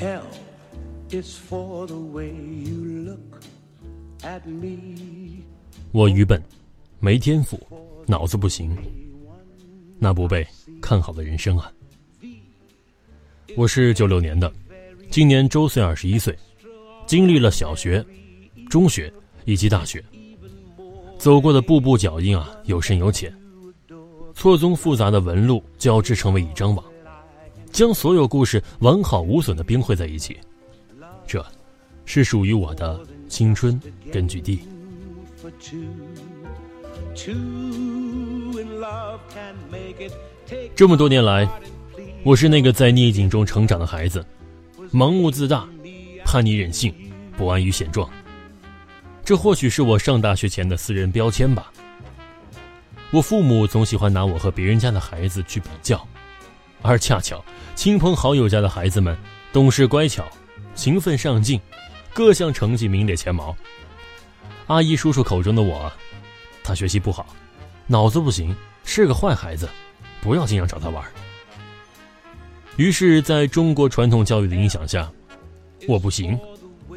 L is for the way you look at me. 我愚笨，没天赋，脑子不行，那不被看好的人生啊！我是九六年的，今年周岁二十一岁，经历了小学、中学以及大学，走过的步步脚印啊，有深有浅，错综复杂的纹路交织成为一张网。将所有故事完好无损的冰汇在一起，这，是属于我的青春根据地。这么多年来，我是那个在逆境中成长的孩子，盲目自大，叛逆任性，不安于现状。这或许是我上大学前的私人标签吧。我父母总喜欢拿我和别人家的孩子去比较。而恰巧，亲朋好友家的孩子们懂事乖巧、勤奋上进，各项成绩名列前茅。阿姨叔叔口中的我，他学习不好，脑子不行，是个坏孩子，不要经常找他玩。于是，在中国传统教育的影响下，我不行，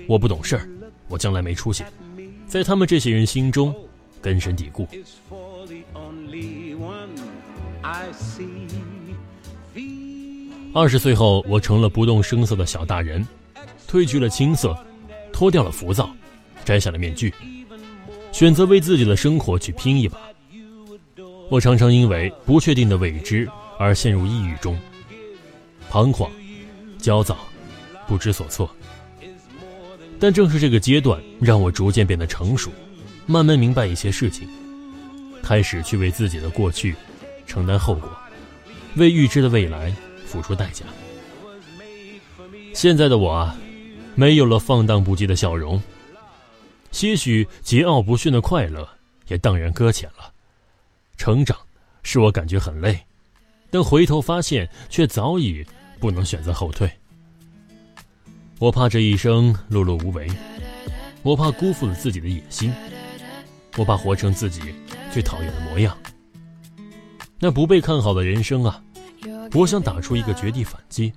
我不懂事儿，我将来没出息，在他们这些人心中根深蒂固。二十岁后，我成了不动声色的小大人，褪去了青涩，脱掉了浮躁，摘下了面具，选择为自己的生活去拼一把。我常常因为不确定的未知而陷入抑郁中，彷徨、焦躁、不知所措。但正是这个阶段，让我逐渐变得成熟，慢慢明白一些事情，开始去为自己的过去承担后果，为预知的未来。付出代价。现在的我啊，没有了放荡不羁的笑容，些许桀骜不驯的快乐也荡然搁浅了。成长使我感觉很累，但回头发现却早已不能选择后退。我怕这一生碌碌无为，我怕辜负了自己的野心，我怕活成自己最讨厌的模样。那不被看好的人生啊！我想打出一个绝地反击。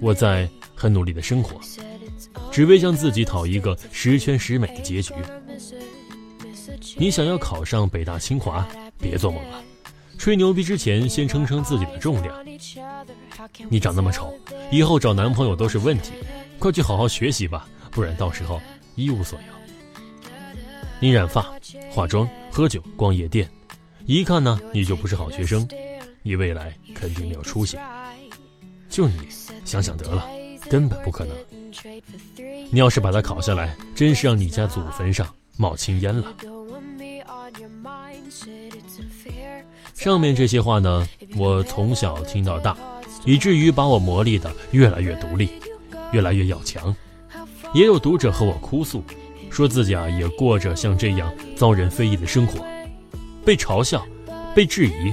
我在很努力的生活，只为向自己讨一个十全十美的结局。你想要考上北大清华，别做梦了。吹牛逼之前，先称称自己的重量。你长那么丑，以后找男朋友都是问题。快去好好学习吧，不然到时候一无所有。你染发、化妆、喝酒、逛夜店，一看呢，你就不是好学生。你未来肯定没有出息，就你想想得了，根本不可能。你要是把它考下来，真是让你家祖坟上冒青烟了。上面这些话呢，我从小听到大，以至于把我磨砺的越来越独立，越来越要强。也有读者和我哭诉，说自己啊也过着像这样遭人非议的生活，被嘲笑，被质疑。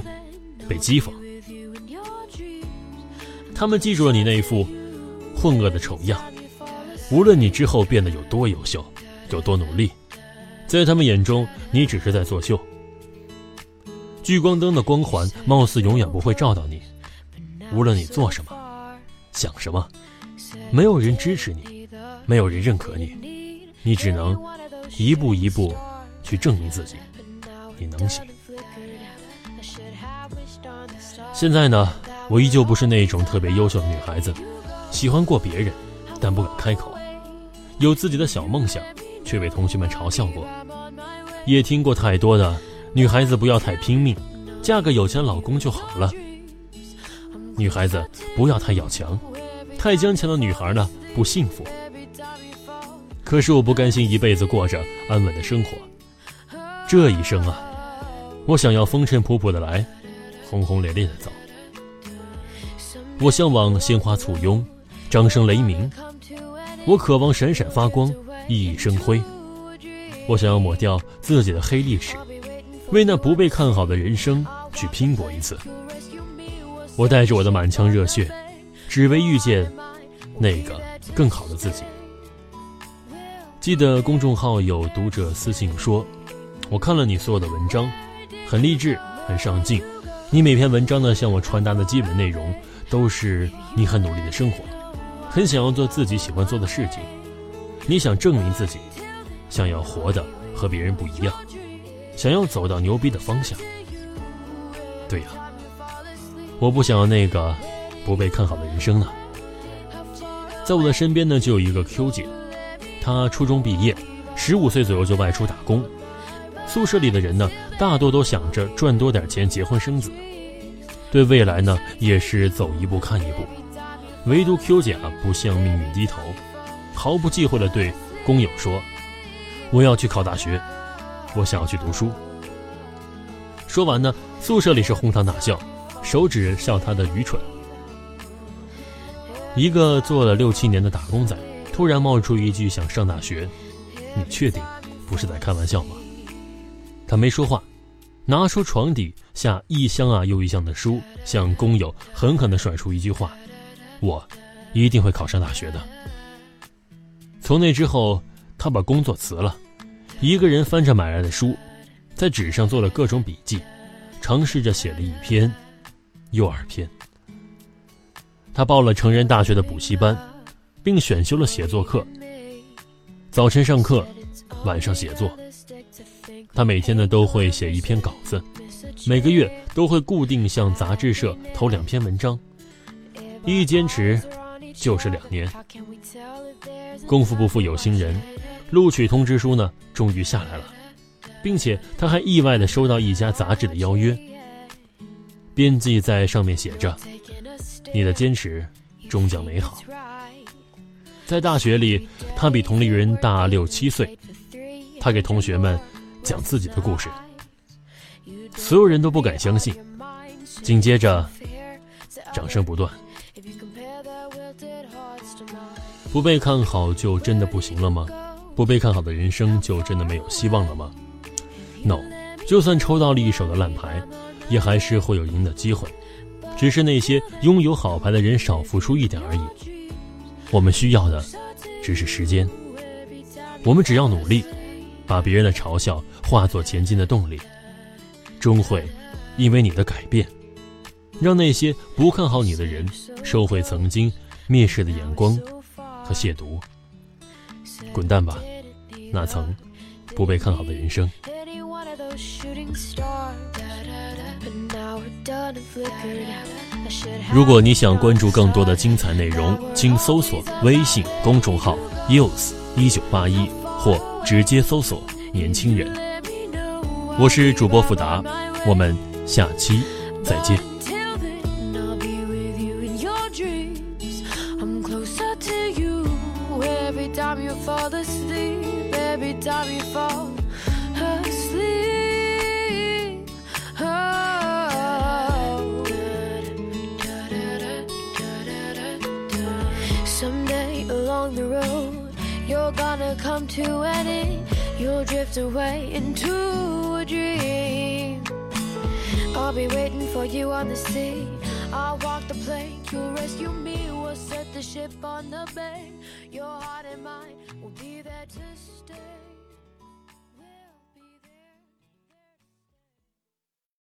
被讥讽，他们记住了你那一副混恶的丑样。无论你之后变得有多优秀，有多努力，在他们眼中，你只是在作秀。聚光灯的光环貌似永远不会照到你。无论你做什么，想什么，没有人支持你，没有人认可你，你只能一步一步去证明自己，你能行。现在呢，我依旧不是那种特别优秀的女孩子，喜欢过别人，但不敢开口，有自己的小梦想，却被同学们嘲笑过。也听过太多的女孩子不要太拼命，嫁个有钱老公就好了。女孩子不要太要强，太坚强的女孩呢不幸福。可是我不甘心一辈子过着安稳的生活，这一生啊，我想要风尘仆仆的来，轰轰烈烈的走。我向往鲜花簇拥，掌声雷鸣。我渴望闪闪发光，熠熠生辉。我想要抹掉自己的黑历史，为那不被看好的人生去拼搏一次。我带着我的满腔热血，只为遇见那个更好的自己。记得公众号有读者私信说：“我看了你所有的文章，很励志，很上进。你每篇文章呢，向我传达的基本内容都是你很努力的生活。”很想要做自己喜欢做的事情，你想证明自己，想要活的和别人不一样，想要走到牛逼的方向。对呀，我不想要那个不被看好的人生呢。在我的身边呢，就有一个 Q 姐，她初中毕业，十五岁左右就外出打工。宿舍里的人呢，大多都想着赚多点钱结婚生子，对未来呢，也是走一步看一步。唯独 Q 姐啊，不向命运低头，毫不忌讳地对工友说：“我要去考大学，我想要去读书。”说完呢，宿舍里是哄堂大笑，手指笑他的愚蠢。一个做了六七年的打工仔，突然冒出一句想上大学，你确定不是在开玩笑吗？他没说话，拿出床底下一箱啊又一箱的书，向工友狠狠地甩出一句话。我一定会考上大学的。从那之后，他把工作辞了，一个人翻着买来的书，在纸上做了各种笔记，尝试着写了一篇又二篇。他报了成人大学的补习班，并选修了写作课。早晨上课，晚上写作。他每天呢都会写一篇稿子，每个月都会固定向杂志社投两篇文章。一坚持就是两年，功夫不负有心人，录取通知书呢终于下来了，并且他还意外的收到一家杂志的邀约。编辑在上面写着：“你的坚持终将美好。”在大学里，他比同龄人大六七岁，他给同学们讲自己的故事，所有人都不敢相信。紧接着，掌声不断。不被看好就真的不行了吗？不被看好的人生就真的没有希望了吗？No，就算抽到了一手的烂牌，也还是会有赢的机会，只是那些拥有好牌的人少付出一点而已。我们需要的只是时间，我们只要努力，把别人的嘲笑化作前进的动力，终会因为你的改变，让那些不看好你的人收回曾经蔑视的眼光。和亵渎，滚蛋吧，那曾不被看好的人生。如果你想关注更多的精彩内容，请搜索微信公众号 “use 一九八一”或直接搜索“年轻人”。我是主播富达，我们下期再见。time you fall asleep, every time you fall you're gonna come to an end. You'll drift away into a dream. I'll be waiting for you on the sea. I'll walk the plank, you'll rescue me. We'll set the ship on the bank. Your heart and mine will be there to stay.